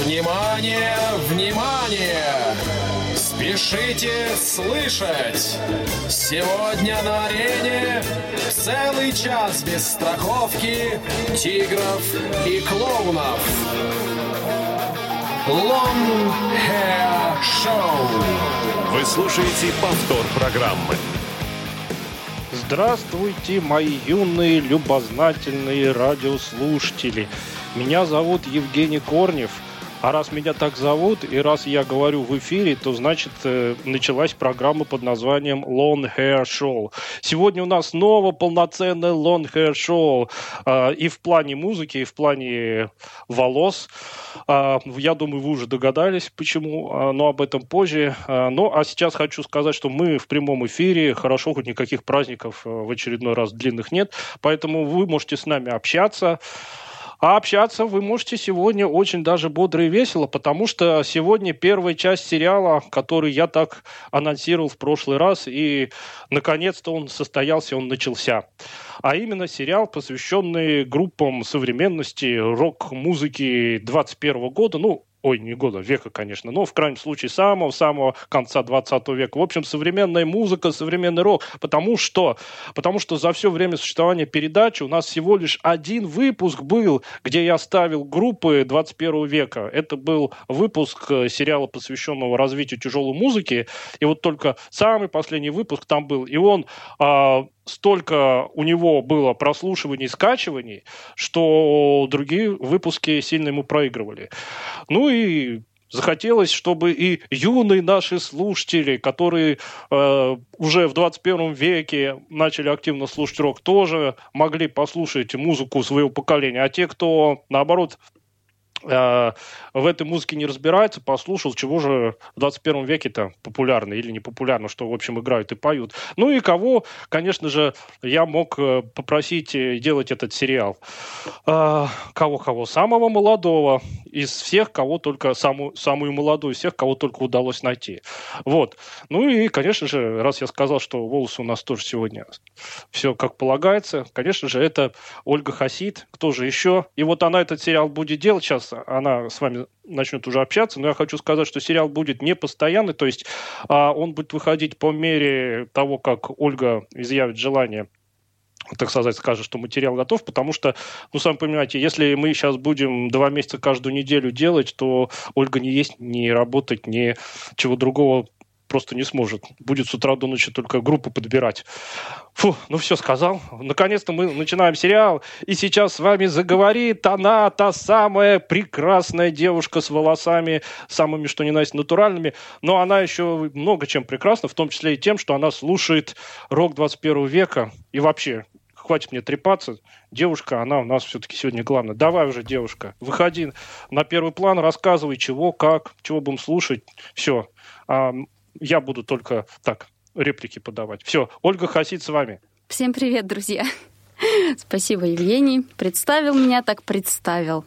Внимание, внимание! Спешите слышать! Сегодня на арене целый час без страховки, тигров и клоунов. Long Hair Show. Вы слушаете повтор программы. Здравствуйте, мои юные, любознательные радиослушатели. Меня зовут Евгений Корнев – а раз меня так зовут, и раз я говорю в эфире, то значит э, началась программа под названием Long Hair Show. Сегодня у нас снова полноценное Long Hair Show. Э, и в плане музыки, и в плане волос. Э, я думаю, вы уже догадались, почему, э, но об этом позже. Э, ну, а сейчас хочу сказать, что мы в прямом эфире. Хорошо, хоть никаких праздников э, в очередной раз длинных нет. Поэтому вы можете с нами общаться. А общаться вы можете сегодня очень даже бодро и весело, потому что сегодня первая часть сериала, который я так анонсировал в прошлый раз, и наконец-то он состоялся, он начался. А именно сериал, посвященный группам современности, рок-музыки 21 года, ну, ой, не года, века, конечно, но в крайнем случае самого-самого конца 20 века. В общем, современная музыка, современный рок. Потому что, потому что за все время существования передачи у нас всего лишь один выпуск был, где я ставил группы 21 века. Это был выпуск э, сериала, посвященного развитию тяжелой музыки. И вот только самый последний выпуск там был. И он а, столько у него было прослушиваний скачиваний, что другие выпуски сильно ему проигрывали. Ну и захотелось, чтобы и юные наши слушатели, которые э, уже в 21 веке начали активно слушать рок, тоже могли послушать музыку своего поколения. А те, кто, наоборот, в этой музыке не разбирается, послушал, чего же в 21 веке-то популярно или не популярно, что, в общем, играют и поют. Ну и кого, конечно же, я мог э, попросить э, делать этот сериал. Кого-кого? Самого молодого из всех, кого только, самую, самую молодую из всех, кого только удалось найти. Вот. Ну и, конечно же, раз я сказал, что волосы у нас тоже сегодня все как полагается, конечно же, это Ольга Хасид. Кто же еще? И вот она этот сериал будет делать сейчас она с вами начнет уже общаться, но я хочу сказать, что сериал будет не постоянный, то есть а, он будет выходить по мере того, как Ольга изъявит желание так сказать, скажет, что материал готов, потому что, ну, сами понимаете, если мы сейчас будем два месяца каждую неделю делать, то Ольга не есть, не работать, ни чего другого просто не сможет. Будет с утра до ночи только группу подбирать. Фу, ну все сказал. Наконец-то мы начинаем сериал. И сейчас с вами заговорит она, та самая прекрасная девушка с волосами, самыми что ни на есть натуральными. Но она еще много чем прекрасна, в том числе и тем, что она слушает рок 21 века. И вообще, хватит мне трепаться. Девушка, она у нас все-таки сегодня главная. Давай уже, девушка, выходи на первый план, рассказывай, чего, как, чего будем слушать. Все. Я буду только так реплики подавать. Все, Ольга Хасид с вами. Всем привет, друзья. Спасибо, Евгений. Представил меня, так представил.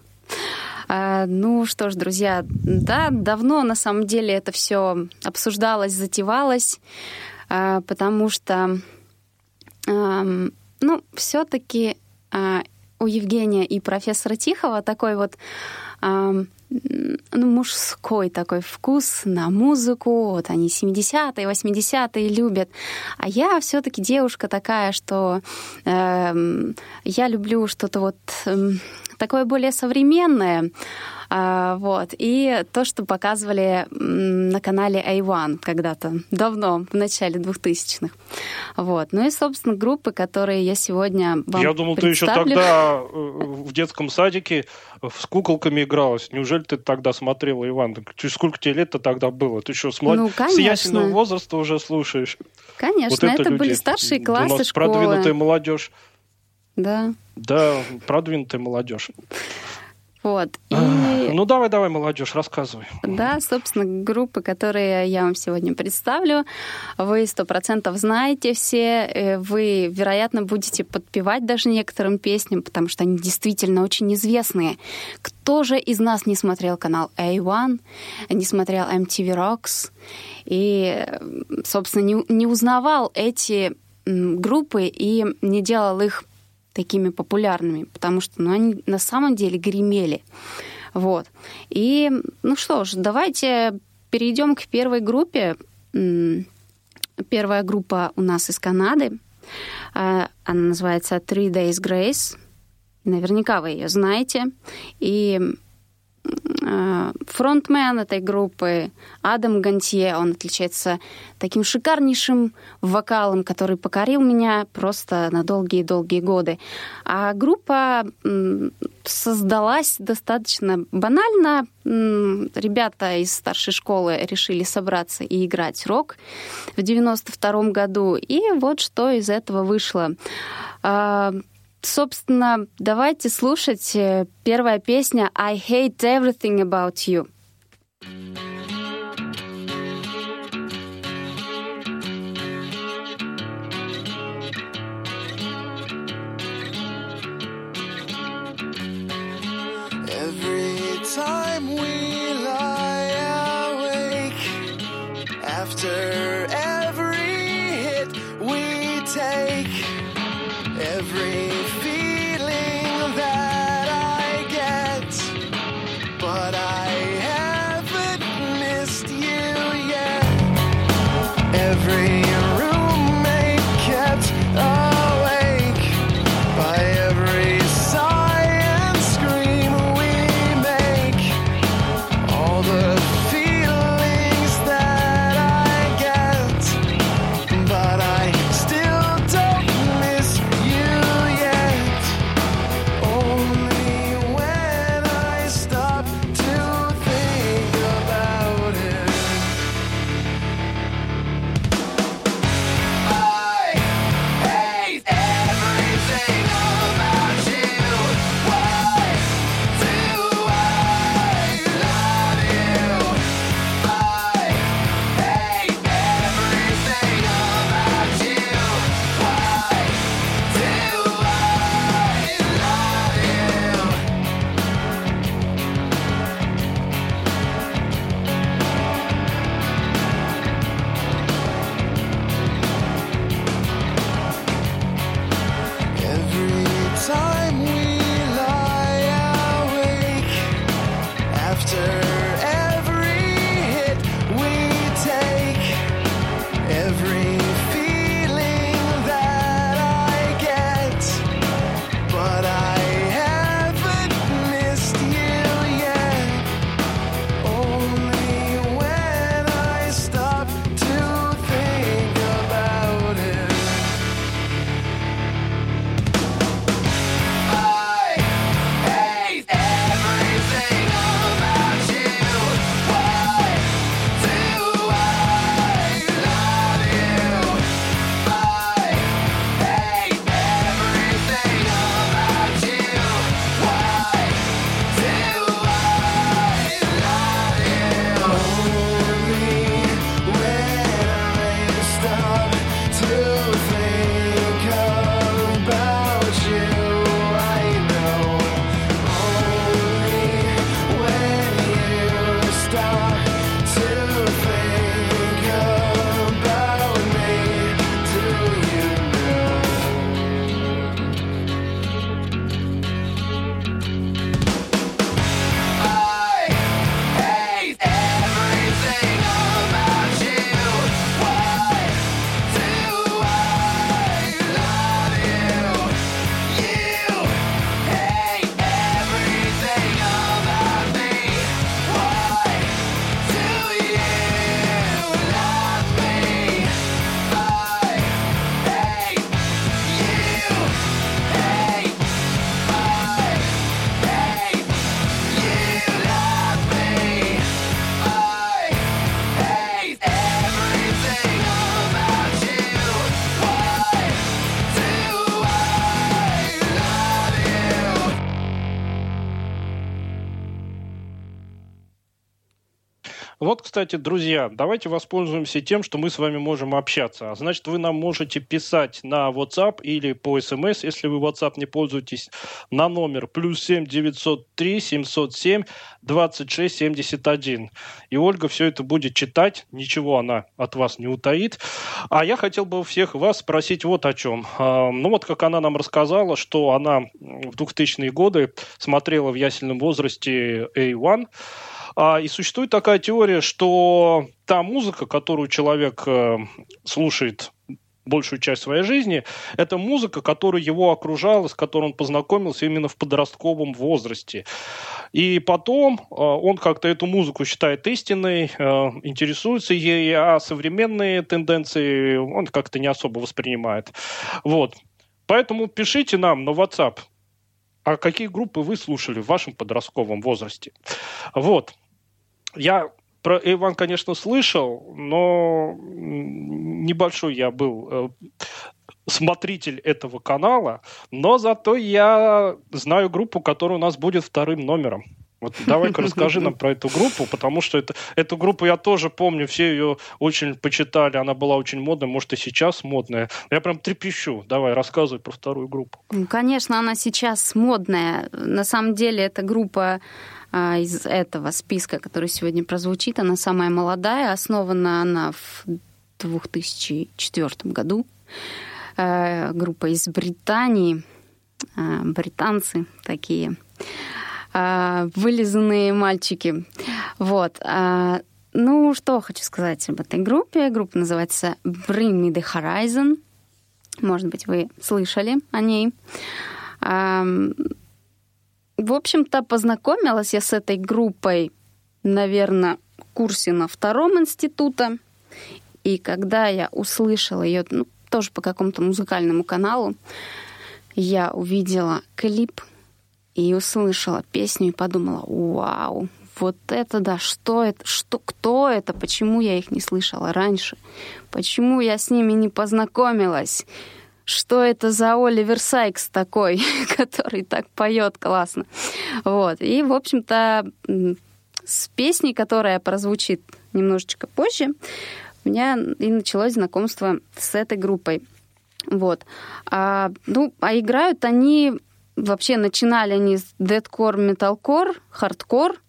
А, ну что ж, друзья, да, давно на самом деле это все обсуждалось, затевалось, а, потому что, ну, все-таки а, у Евгения и профессора Тихого такой вот ну, мужской такой вкус на музыку. Вот они 70-е, 80-е любят. А я все таки девушка такая, что э, я люблю что-то вот э, такое более современное. А, вот. И то, что показывали на канале A1 когда-то, давно, в начале 2000-х. Вот. Ну и, собственно, группы, которые я сегодня вам Я думал, ты еще тогда э, в детском садике с куколками игралась. Неужели ты тогда смотрела, Иван? Сколько тебе лет-то тогда было? Ты что, с, млад... ну, с ясенного возраста уже слушаешь? Конечно, вот это, это люди. были старшие классы У нас школы. продвинутая молодежь. Да. Да, продвинутая молодежь. Вот. И... Ну давай, давай, молодежь, рассказывай. Да, собственно, группы, которые я вам сегодня представлю, вы сто процентов знаете все, э, вы, вероятно, будете подпевать даже некоторым песням, потому что они действительно очень известные. Кто же из нас не смотрел канал A1, не смотрел MTV Rocks и, собственно, не, не узнавал эти группы и не делал их такими популярными, потому что ну, они на самом деле гремели. Вот. И, ну что ж, давайте перейдем к первой группе. Первая группа у нас из Канады. А, она называется Three Days Grace. Наверняка вы ее знаете. И фронтмен этой группы Адам Гантье. Он отличается таким шикарнейшим вокалом, который покорил меня просто на долгие-долгие годы. А группа создалась достаточно банально. Ребята из старшей школы решили собраться и играть рок в 92 году. И вот что из этого вышло. Собственно, давайте слушать э, первая песня «I hate everything about you». Кстати, друзья, давайте воспользуемся тем, что мы с вами можем общаться. А значит, вы нам можете писать на WhatsApp или по SMS, если вы WhatsApp не пользуетесь, на номер плюс 7 903 707 26 71. И Ольга все это будет читать, ничего она от вас не утаит. А я хотел бы всех вас спросить вот о чем. А, ну вот, как она нам рассказала, что она в 2000-е годы смотрела в ясельном возрасте A1, а, и существует такая теория, что та музыка, которую человек э, слушает большую часть своей жизни, это музыка, которая его окружала, с которой он познакомился именно в подростковом возрасте. И потом э, он как-то эту музыку считает истинной, э, интересуется ей, а современные тенденции он как-то не особо воспринимает. Вот. Поэтому пишите нам на WhatsApp, а какие группы вы слушали в вашем подростковом возрасте. Вот. Я про Иван, конечно, слышал, но небольшой я был э, смотритель этого канала, но зато я знаю группу, которая у нас будет вторым номером. Вот давай-ка расскажи нам про эту группу, потому что это, эту группу я тоже помню, все ее очень почитали, она была очень модная, может и сейчас модная. Я прям трепещу. Давай, рассказывай про вторую группу. Ну, конечно, она сейчас модная. На самом деле эта группа а, из этого списка, который сегодня прозвучит. Она самая молодая, основана она в 2004 году. А, группа из Британии, а, британцы такие, вылизанные мальчики. Вот. Ну, что хочу сказать об этой группе. Группа называется Bring Me The Horizon. Может быть, вы слышали о ней. В общем-то, познакомилась я с этой группой, наверное, в курсе на втором института. И когда я услышала ее, ну, тоже по какому-то музыкальному каналу, я увидела клип и услышала песню и подумала, вау, вот это да, что это, что, кто это, почему я их не слышала раньше, почему я с ними не познакомилась что это за Оливер Сайкс такой, который так поет классно. Вот. И, в общем-то, с песней, которая прозвучит немножечко позже, у меня и началось знакомство с этой группой. Вот. А, ну, а играют они... Вообще начинали они с дедкор, металкор, хардкор,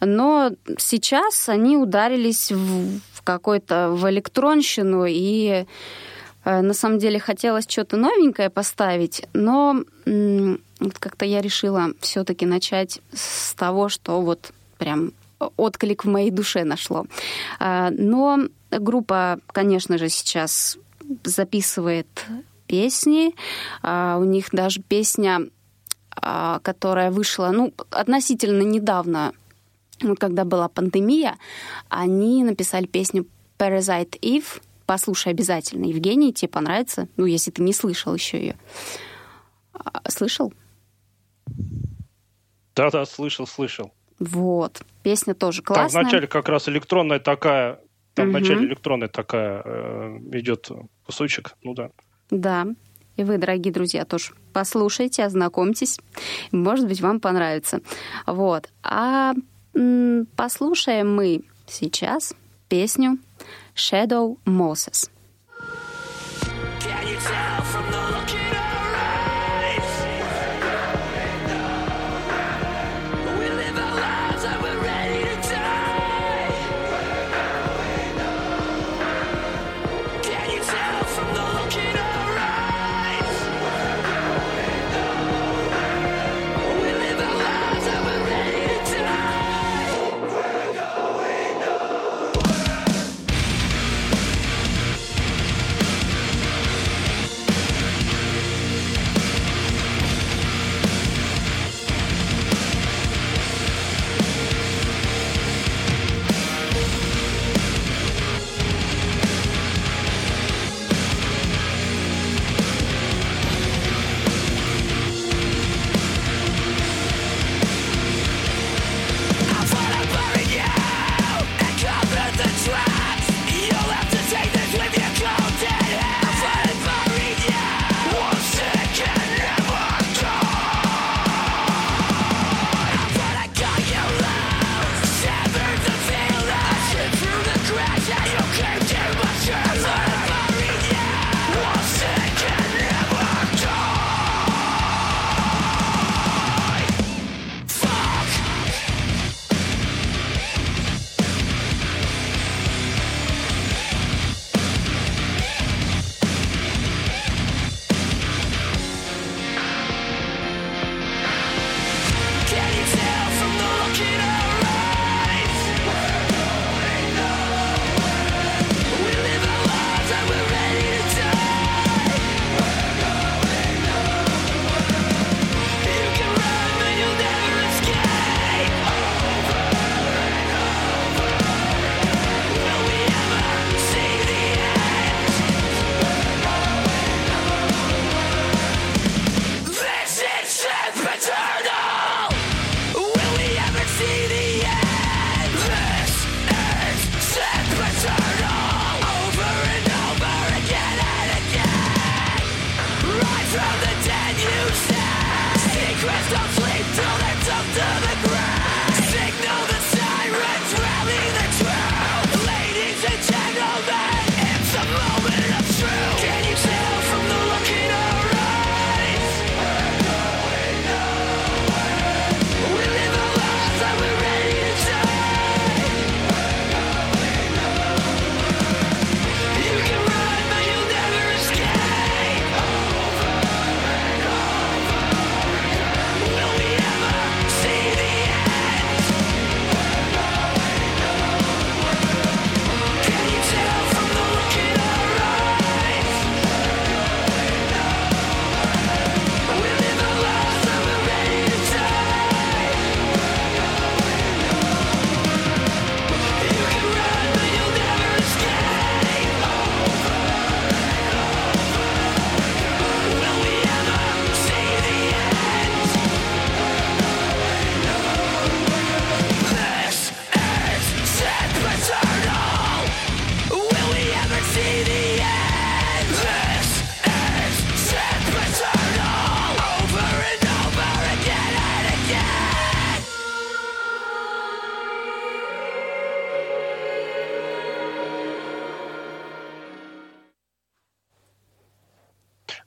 но сейчас они ударились в, в какой-то в электронщину и Э, на самом деле хотелось что-то новенькое поставить, но как-то я решила все-таки начать с того, что вот прям отклик в моей душе нашло. Э, но группа, конечно же, сейчас записывает песни. Э, у них даже песня, которая вышла, ну, относительно недавно, когда была пандемия, они написали песню Parasite Eve, Послушай обязательно, Евгений, тебе понравится. Ну, если ты не слышал еще ее. А, слышал? Да-да, слышал, слышал. Вот. Песня тоже классная. Там вначале как раз электронная такая, там угу. вначале электронная такая э, идет кусочек, ну да. Да. И вы, дорогие друзья, тоже послушайте, ознакомьтесь. Может быть, вам понравится. Вот. А послушаем мы сейчас песню Shadow Moses.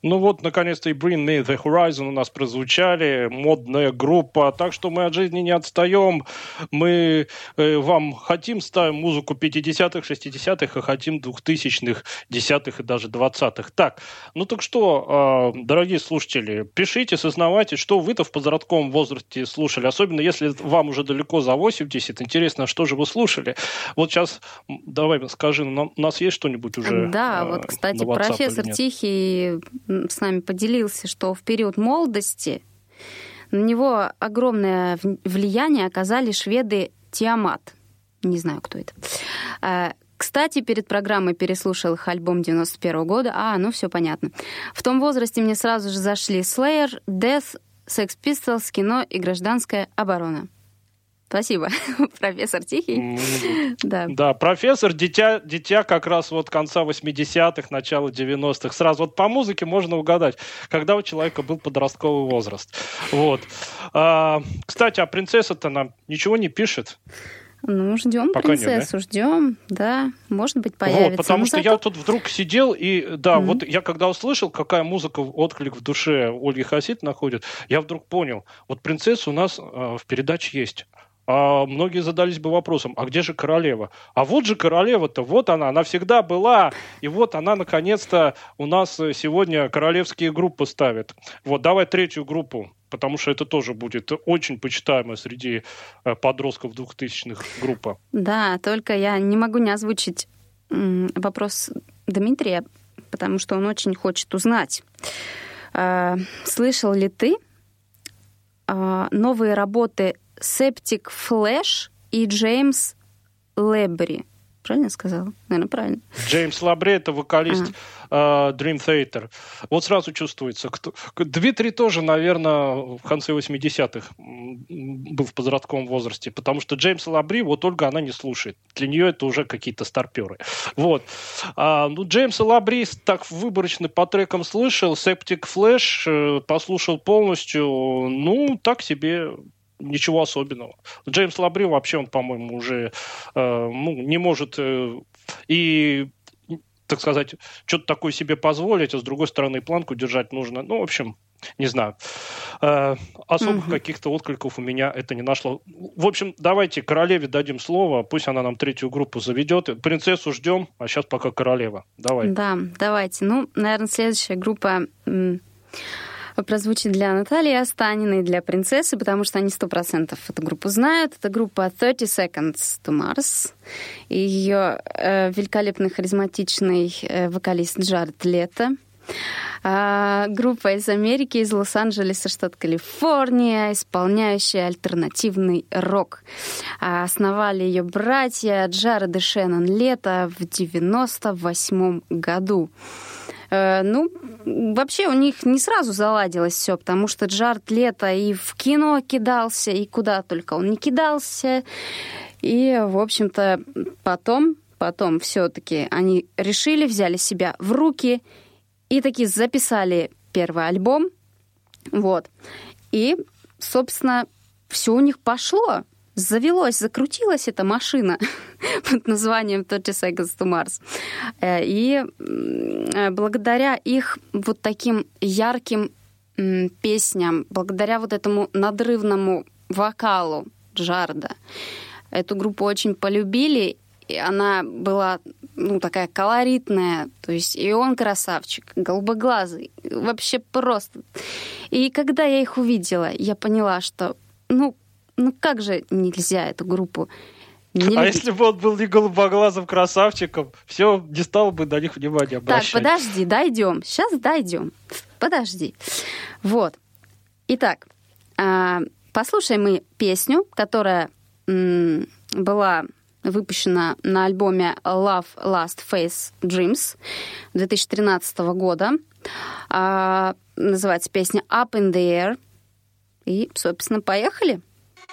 Ну вот, наконец-то и Bring Me The Horizon у нас прозвучали, модная группа, так что мы от жизни не отстаем, мы э, вам хотим, ставим музыку 50-х, 60-х, а хотим 2000-х, 10-х и даже 20-х. Так, ну так что, э, дорогие слушатели, пишите, сознавайте, что вы-то в подростковом возрасте слушали, особенно если вам уже далеко за 80, интересно, что же вы слушали. Вот сейчас, давай скажи, у нас есть что-нибудь уже? Да, э, вот, кстати, профессор? Тихий с нами поделился, что в период молодости на него огромное влияние оказали шведы Тиамат. Не знаю, кто это. А, Кстати, перед программой переслушал их альбом 91 года. А, ну все понятно. В том возрасте мне сразу же зашли Slayer, Death, Sex Pistols, кино и гражданская оборона. Спасибо, профессор Тихий. М, Да. Да, профессор, дитя, дитя как раз вот конца 80-х, начала 90-х. Сразу вот по музыке можно угадать, когда у человека был подростковый возраст. Вот. А, кстати, а принцесса-то нам ничего не пишет. Ну, ждем Пока нет, принцессу, ждем, да, может быть, появится. Вот, потому Но что зато- я тут вдруг сидел, и да, Мгм. вот я когда услышал, какая музыка отклик в душе Ольги Хасид находит, я вдруг понял, вот принцесса у нас э, в передаче есть. А многие задались бы вопросом, а где же королева? А вот же королева-то, вот она, она всегда была, и вот она наконец-то у нас э, сегодня королевские группы ставит. Вот, давай третью группу, потому что это тоже будет очень почитаемая среди э, подростков двухтысячных группа. Да, только я не могу не озвучить вопрос Дмитрия, потому что он очень хочет узнать. А, Слышал ли ты а, новые работы Septic Flash и Джеймс Лебри? Правильно сказала? Наверное, правильно. Джеймс Лабре это вокалист э, Dream Theater. Вот сразу чувствуется. Кто... Дмитрий тоже, наверное, в конце 80-х м, был в подростковом возрасте, потому что Джеймс Лабри, вот Ольга, она не слушает. Для нее это уже какие-то старперы. Вот. А, ну, Джеймса Лабри так выборочно по трекам слышал, Septic Flash э, послушал полностью, ну, так себе ничего особенного. Джеймс Лабри вообще, он, по-моему, уже э, ну, не может э, и так сказать, что-то такое себе позволить, а с другой стороны планку держать нужно. Ну, в общем, не знаю. Э, особых Мгм. каких-то откликов у меня это не нашло. В общем, давайте королеве дадим слово, пусть она нам третью группу заведет. Принцессу ждем, а сейчас пока королева. Давай. Да, давайте. Ну, наверное, следующая группа прозвучит для Натальи Останиной, для принцессы, потому что они сто процентов эту группу знают. Это группа 30 Seconds to Mars. И ее э, великолепный харизматичный э, вокалист Джаред Лето. А, группа из Америки, из Лос-Анджелеса, штат Калифорния, исполняющая альтернативный рок. А, Основали ее братья Джаред и Шеннон Лето в 98 году. Э, Ну, вообще у них не сразу заладилось все, потому что Джаред Лето и в кино кидался, и куда только он не кидался. И, в общем-то, потом, потом все-таки они решили, взяли себя в руки и таки записали первый альбом. Вот. И, собственно, все у них пошло. Завелось, закрутилась эта машина под названием 30 Seconds to Mars. Э, И э, благодаря их вот таким ярким песням, благодаря вот этому надрывному вокалу Джарда, эту группу очень полюбили, и она была ну, такая колоритная, то есть и он красавчик, голубоглазый, вообще просто. И когда я их увидела, я поняла, что, ну, ну как же нельзя эту группу не А любить? если бы он был не голубоглазым красавчиком, все, не стал бы на них внимания Так, обращать. подожди, дойдем. Сейчас дойдем. Подожди. Вот. Итак, а, послушаем мы песню, которая была выпущена на альбоме Love Last Face Dreams 2013 года. А, называется песня Up in the Air. И, собственно, поехали. I've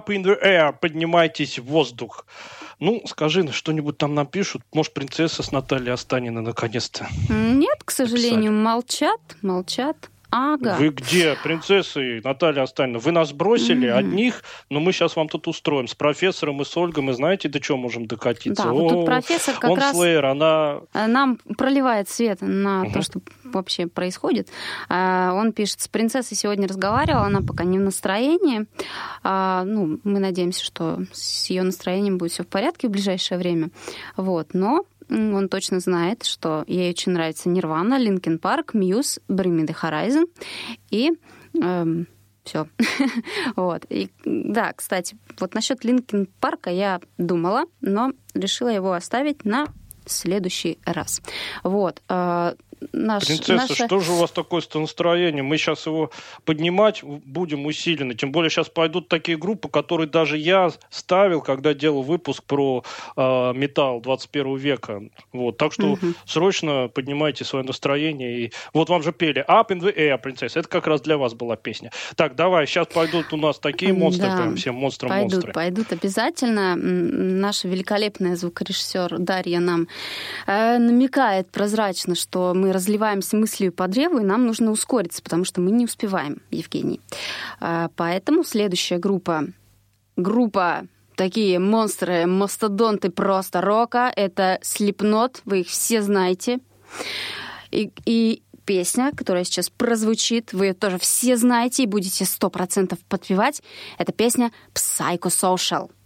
Up in the air, поднимайтесь в воздух. Ну, скажи, что-нибудь там напишут. Может, принцесса с Натальей Останиной наконец-то. Нет, к сожалению, молчат, молчат. Ага. Вы где, принцессы Наталья Останина? Вы нас бросили Мгм. одних, но мы сейчас вам тут устроим. С профессором и с Ольгой мы знаете, до чего можем докатиться? Да, вот О, тут профессор как он раз Слеер, она... э, нам проливает свет на Мгм. то, что вообще происходит. А, Он пишет, с принцессой сегодня разговаривала, она пока не в настроении. А, Ну, мы надеемся, что с ее настроением будет все в порядке в ближайшее время. Вот, но он точно знает, что ей очень нравится Нирвана, Linkin Park, Muse, Bring Me The и все. вот. И, да, кстати, вот насчет Linkin Park'а я думала, но решила его оставить на следующий раз. Вот. Наш, Принцесса, наша- что же у вас такое с настроением? Мы сейчас его поднимать будем усиленно. Тем более сейчас пойдут такие группы, которые даже я ставил, когда делал выпуск про э, металл 21 века. Вот. Так что Мгм. срочно поднимайте свое настроение. И вот вам же пели Up in the Air, принцесса. Это как раз для вас была песня. Так, давай, сейчас пойдут у нас такие монстры, Да. прям все монстры-монстры. Пойдут, пойдут обязательно. Наша великолепная звукорежиссер Дарья нам э, намекает прозрачно, что мы разливаемся мыслью по древу, и нам нужно ускориться, потому что мы не успеваем, Евгений. Э, поэтому следующая группа, группа такие монстры, мастодонты просто рока, это Slipknot, вы их все знаете. И, и песня, которая сейчас прозвучит, вы ее тоже все знаете и будете сто процентов подпевать. Это песня Psychosocial. I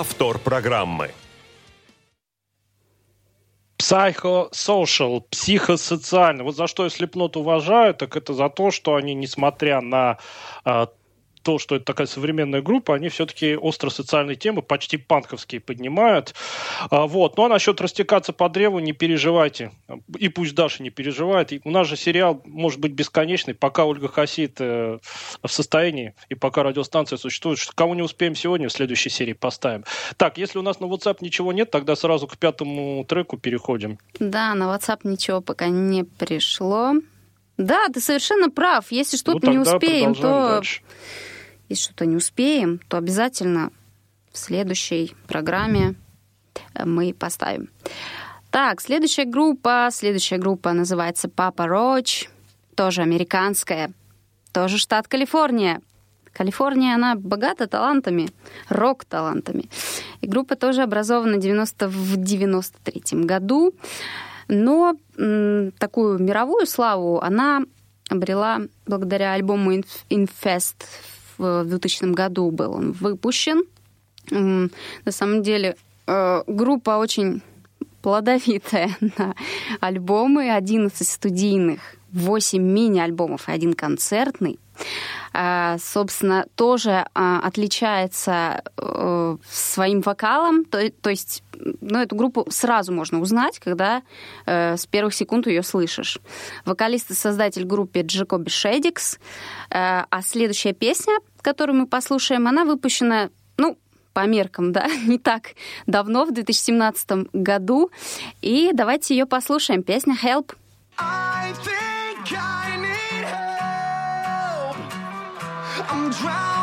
Повтор программы. Psychosocial, психосоциально. Вот за что я Слепнот уважаю, так это за то, что они, несмотря на а, то, что это такая современная группа, они все-таки остро-социальные темы, почти панковские, поднимают. А, вот. Ну а насчет растекаться по древу, не переживайте. И пусть Даша не переживает. И у нас же сериал может быть бесконечный, пока Ольга Хасид э, в состоянии, и пока радиостанция существует. Что- Кого не успеем сегодня, в следующей серии поставим. Так, если у нас на WhatsApp ничего нет, тогда сразу к пятому треку переходим. Да, на WhatsApp ничего пока не пришло. Да, ты совершенно прав. Если что-то Ну, не успеем, то дальше. Если что-то не успеем, то обязательно в следующей программе э, мы поставим. Так, следующая группа. Следующая группа называется Папа Роч. Тоже американская. Тоже штат Калифорния. Калифорния, она богата талантами, рок-талантами. И группа тоже образована 90, в 93 году. Но м, такую мировую славу она обрела благодаря альбому Inf- Infest в 2000 году был он выпущен. На самом деле э, группа очень плодовитая на альбомы, 11 студийных, 8 мини-альбомов и один концертный. А, Собственно, тоже а, отличается э, своим вокалом, то, есть, ну, эту группу сразу можно узнать, когда э, с первых секунд ее слышишь. Вокалист и создатель группы Джекоби Шедикс, Э, а следующая песня, которую мы послушаем, она выпущена, ну, по меркам, да, не так давно, в 2017 году. И давайте ее послушаем. Песня «Help». I think I need help. I'm drowning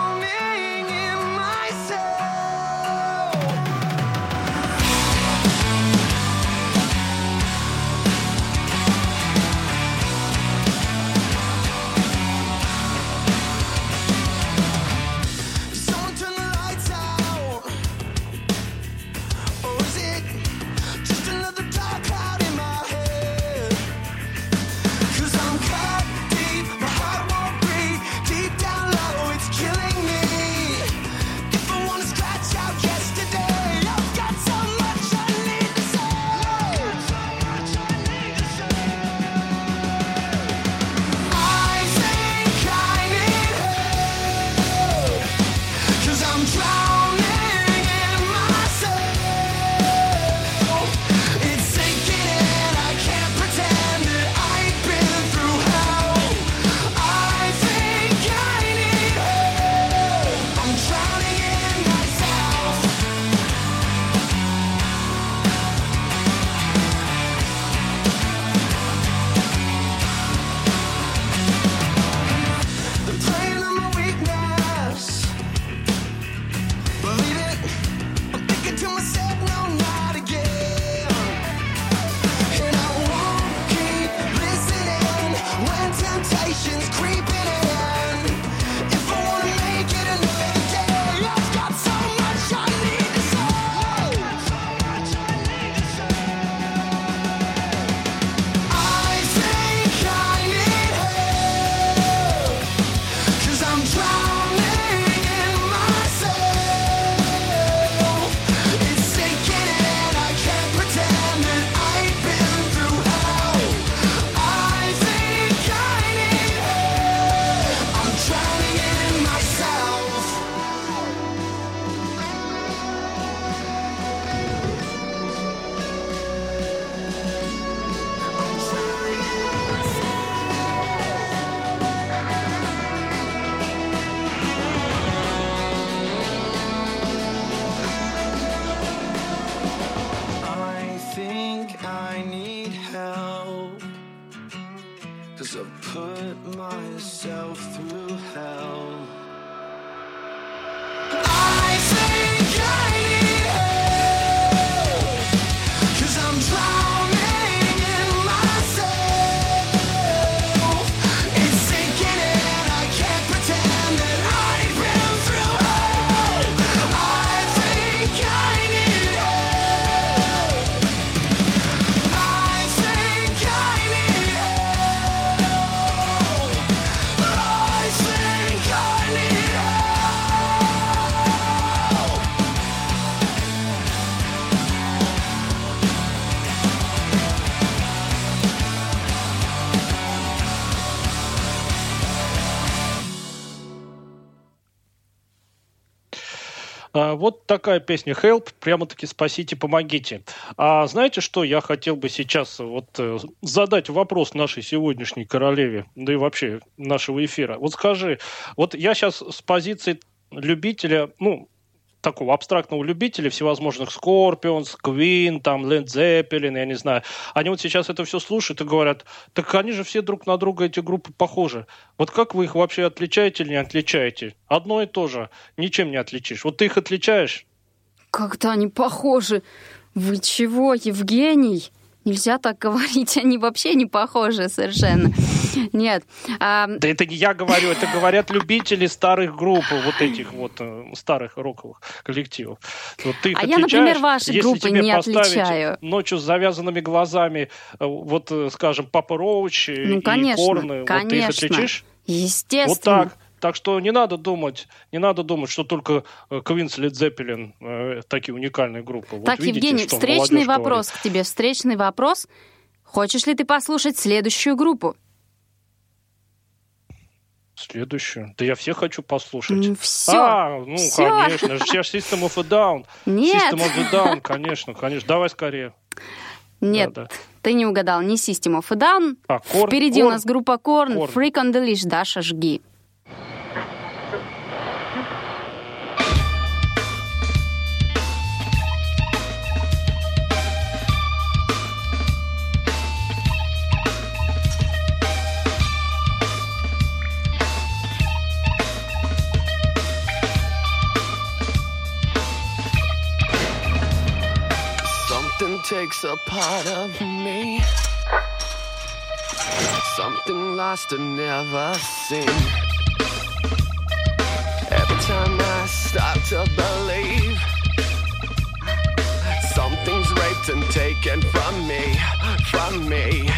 Вот такая песня Help, прямо-таки спасите, помогите. А знаете что, я хотел бы сейчас вот э, задать вопрос нашей сегодняшней королеве, да и вообще нашего эфира. Вот скажи, вот я сейчас с позиции любителя, ну, такого абстрактного любителя всевозможных Scorpions, Queen, там, Led Zeppelin, я не знаю. Они вот сейчас это все слушают и говорят, так они же все друг на друга, эти группы, похожи. Вот как вы их вообще отличаете или не отличаете? Одно и то же. Ничем не отличишь. Вот ты их отличаешь? Как-то они похожи. Вы чего, Евгений? Нельзя так говорить, они вообще не похожи совершенно. Нет. А, Да это не я говорю, это говорят любители старых групп, вот этих вот э, старых роковых коллективов. Вот ты А я, например, ваши если группы тебе не отличаю. Ночью с завязанными глазами, э, вот, э, скажем, Папа Роуч и ну, конечно, Корны, вот ты их конечно. отличишь? Естественно. Вот так. Так что не надо думать, не надо думать, что только Квинс, Лед Зеппелин э, такие уникальные группы. Вот Так, видите, Евгений, встречный вопрос к тебе. Встречный вопрос. Хочешь ли ты послушать следующую группу? говорит. Следующую. Да я всех хочу послушать. Все. А, ну, Всё. конечно. Ж System of a Down. Нет. System of a Down, конечно, конечно. Давай скорее. Нет, Да, да. ты не угадал. Не System of a Down. А, Корн, Впереди у Корн. нас группа Korn, Корн. Freak on the Leash, Даша, жги. Takes a part of me. Something lost and never seen. Every time I start to believe something's raped and taken from me, from me.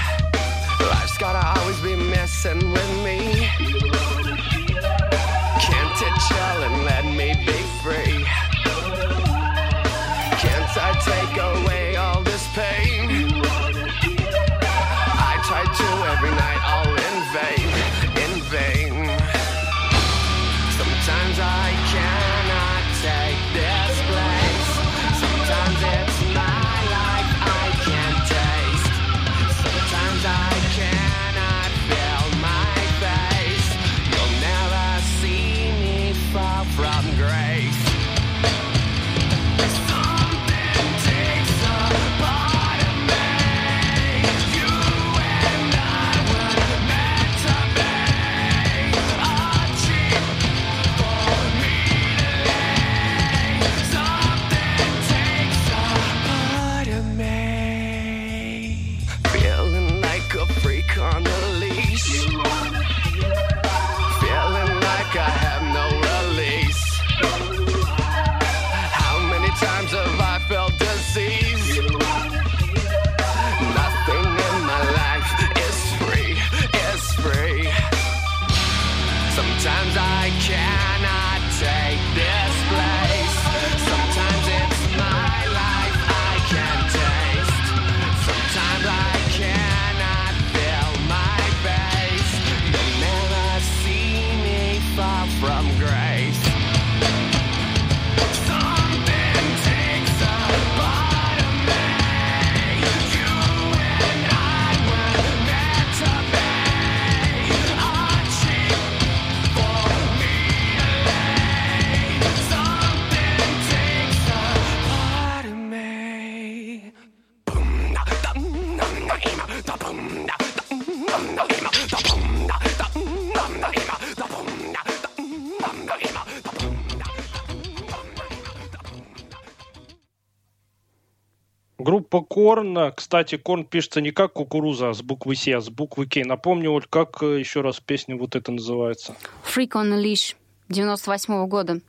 Корн, кстати, Корн пишется не как кукуруза с буквы С, а с буквы К. Напомню, Оль, как э, еще раз песня вот эта называется. Freak on a Leash 98 года.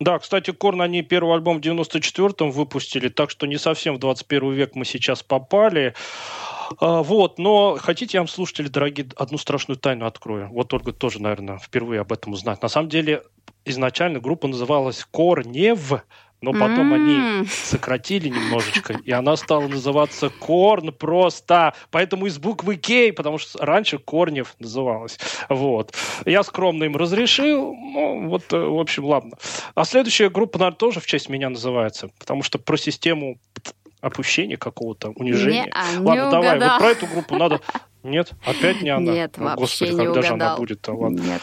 Да, кстати, Корн, они первый альбом в 94-м выпустили, так что не совсем в 21 век мы сейчас попали. А, вот, но хотите, я вам, слушатели дорогие, одну страшную тайну открою. Вот Ольга тоже, наверное, впервые об этом узнает. На самом деле, изначально группа называлась Корнев, но потом они М. сократили немножечко, и она стала называться Корн просто. Поэтому из буквы К, потому что раньше Корнев называлась. Вот. Я скромно им разрешил. Ну, вот, э, в общем, ладно. А следующая группа, наверное, тоже в честь меня называется, потому что про систему опущения какого-то, унижения. Не ладно, давай, угадал. вот про эту группу надо... Нет, опять не она. Нет, Ну, вообще Господи, не когда же она угадал. будет-то? Ладно. Нет.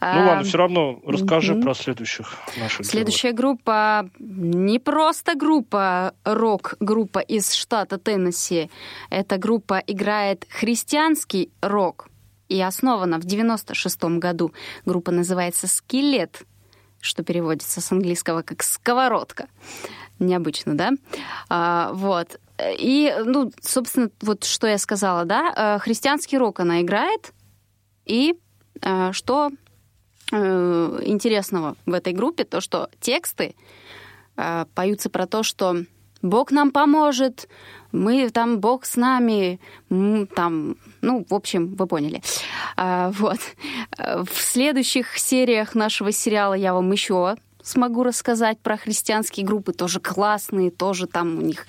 Ну ладно, все равно расскажи мгм. про следующих наших Следующая группа не просто группа рок-группа из штата Теннесси. Эта группа играет христианский рок и основана в 96 году. Группа называется «Скелет», что переводится с английского как «сковородка». Необычно, да? А, вот. И, ну, собственно, вот что я сказала, да, э, христианский рок она играет, и э, что э, интересного в этой группе, то, что тексты поются про то, что Бог нам поможет, мы там, Бог с нами, там, ну, в общем, вы поняли. Вот. В следующих сериях нашего сериала я вам еще смогу рассказать про христианские группы, тоже классные, тоже там у них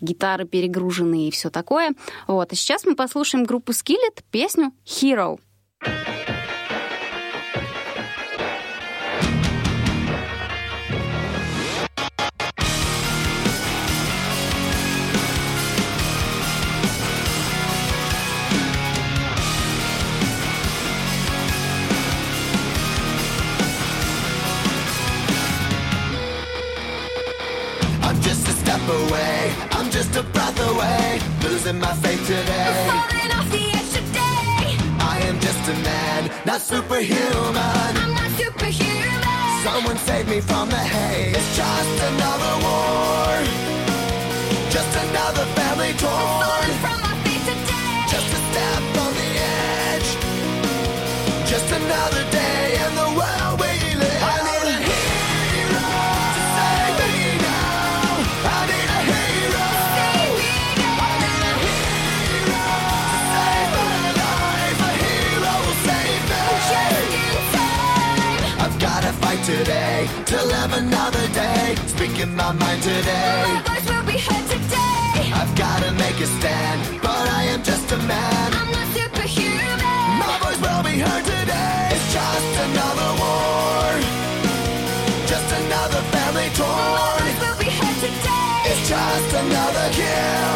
гитары перегруженные и все такое. Вот. А сейчас мы послушаем группу Skillet, песню «Hero». I'm just a breath away, losing my faith today. Falling off the edge today. I am just a man, not superhuman. I'm not superhuman. Someone save me from the haze. It's just another war, just another family torn. Falling from my feet today. Just a step on the edge, just another day Speaking my mind today. My voice will be heard today. I've gotta make a stand, but I am just a man. I'm not superhuman. My voice will be heard today. It's just another war, just another family torn. My voice will be heard today. It's just another kill.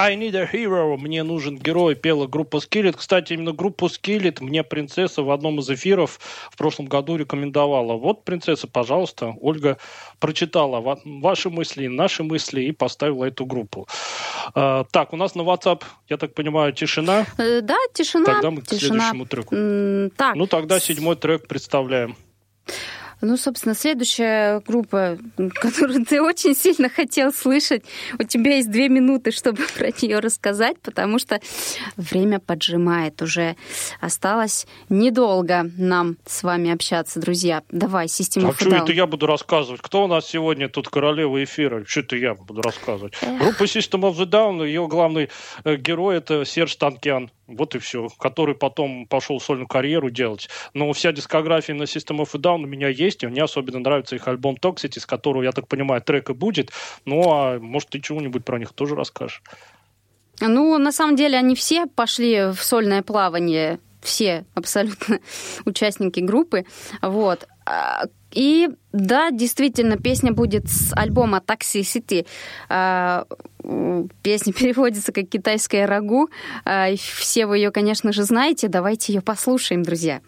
I need a hero, мне нужен герой, пела группа Skillet. Кстати, именно группу Skillet мне принцесса в одном из эфиров в прошлом году рекомендовала. Вот, принцесса, пожалуйста, Ольга прочитала ва- ваши мысли, наши мысли и поставила эту группу. А, так, у нас на WhatsApp, я так понимаю, тишина. Э, Да, тишина. Тогда мы к тишина. следующему треку. Так, Ну, тогда седьмой трек представляем. Ну, собственно, следующая группа, которую ты очень сильно хотел слышать, у тебя есть две минуты, чтобы про нее рассказать, потому что время поджимает. Уже осталось недолго нам с вами общаться, друзья. Давай, System А что это я буду рассказывать? Кто у нас сегодня тут королева эфира? Что это я буду рассказывать? Группа System of the Down, ее главный э, герой это Серж Танкян. Вот и все. Который потом пошел сольную карьеру делать. Но вся дискография на System of a Down у меня есть. Песни. Мне особенно нравится их альбом Toxicity, с которого, я так понимаю, трек и будет. Ну, а может, ты чего-нибудь про них тоже расскажешь? Ну, на самом деле, они все пошли в сольное плавание, все абсолютно участники группы. Вот. А, И да, действительно, песня будет с альбома Toxicity. А, Песня переводится как «Китайское рагу». А, Все вы ее, конечно же, знаете. Давайте ее послушаем, друзья.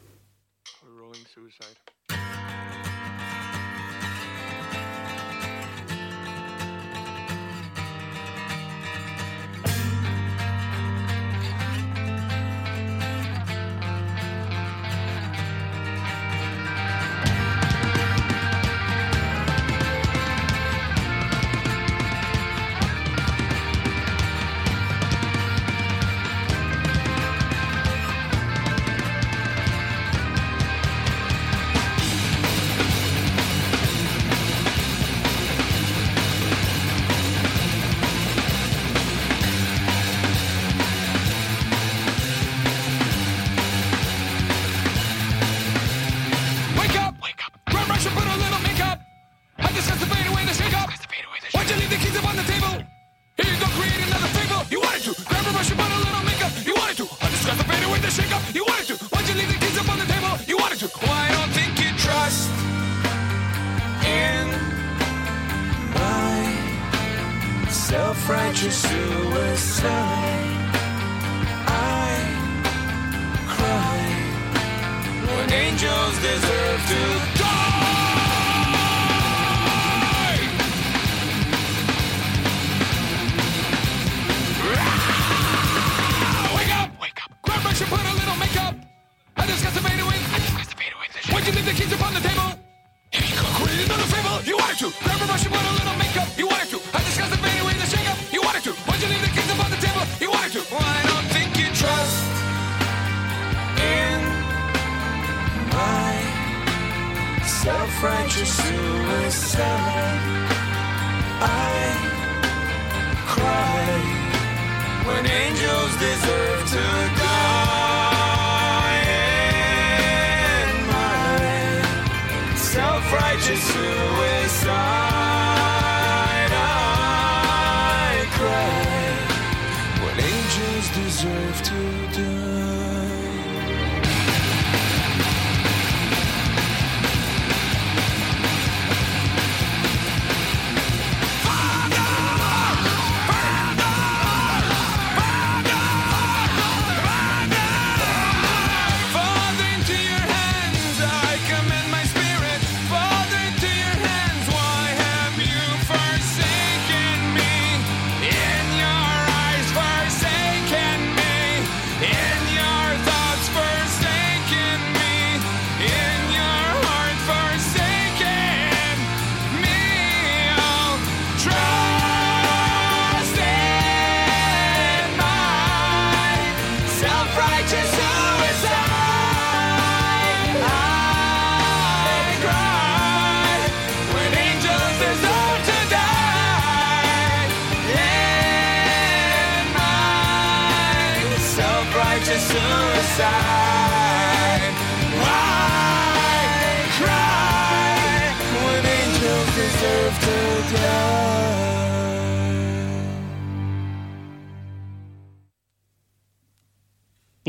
When angels deserve to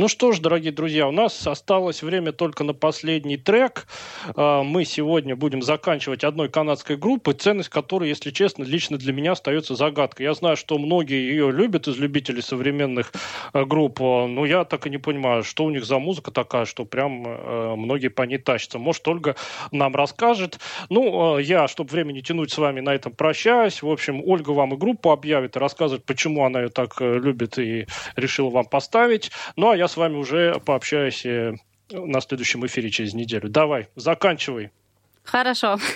Ну что ж, дорогие друзья, у нас осталось время только на последний трек. А, Мы сегодня будем заканчивать одной канадской группой, ценность которой, если честно, лично для меня остается загадкой. Я знаю, что многие ее любят из любителей современных э, групп, а, но я так и не понимаю, что у них за музыка такая, что прям э, многие по ней тащатся. Может, Ольга нам расскажет. Ну, э, я, чтобы время не тянуть с вами, на этом прощаюсь. В общем, Ольга вам и группу объявит и расскажет, почему она ее так любит и решила вам поставить. Ну, а я с вами уже пообщаюсь э, на следующем эфире через неделю. Давай, заканчивай. Хорошо.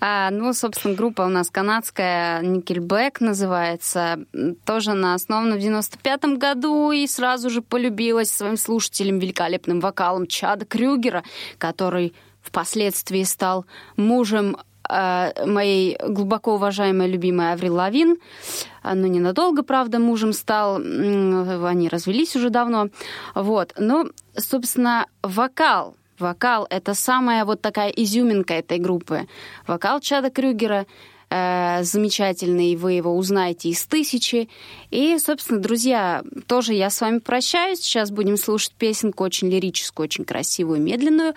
А, ну, собственно, группа у нас канадская, Nickelback называется. Тоже она основана в 95 году и сразу же полюбилась своим слушателям великолепным вокалом Чада Крюгера, который впоследствии стал мужем Э, моей глубоко уважаемой, любимой Аврил Лавин, но ненадолго, правда, мужем стал, они развелись уже давно, вот. Но, собственно, вокал, вокал — это самая вот такая изюминка этой группы. Вокал Чада Крюгера — э, замечательный, вы его узнаете из тысячи. И, собственно, друзья, тоже я с вами прощаюсь. Сейчас будем слушать песенку очень лирическую, очень красивую, медленную.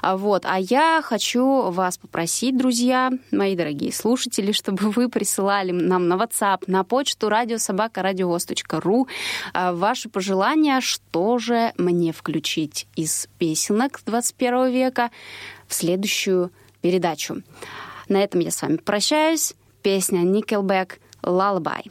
А вот. А я хочу вас попросить, друзья, мои дорогие слушатели, чтобы вы присылали нам на WhatsApp, на почту радиособака.радиовоз.ру э, ваши пожелания, что же мне включить из песенок 21 века в следующую передачу. На этом я с вами прощаюсь. Песня Nickelback «Lullaby».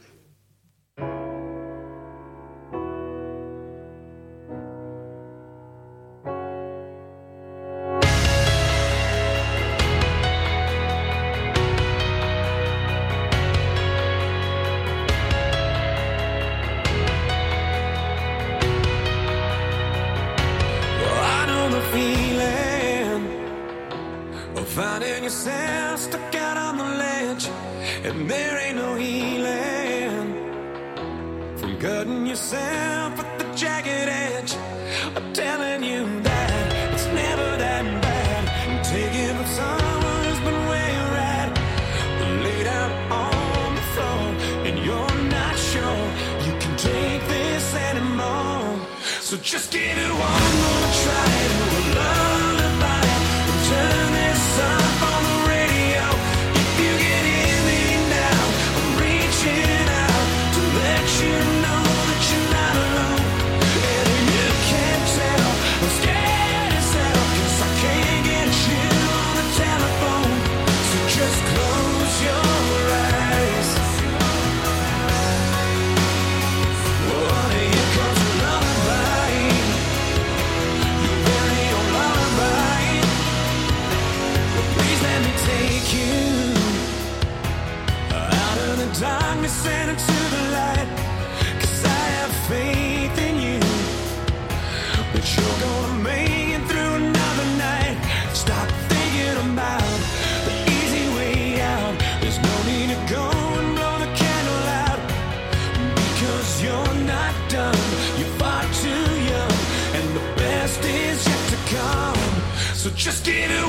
There ain't no healing from cutting yourself at the jagged edge. I'm telling you that it's never that bad. And take it from someone who's been where you're at. Laid out on the floor, and you're not sure you can take this anymore. So just give it one. get it.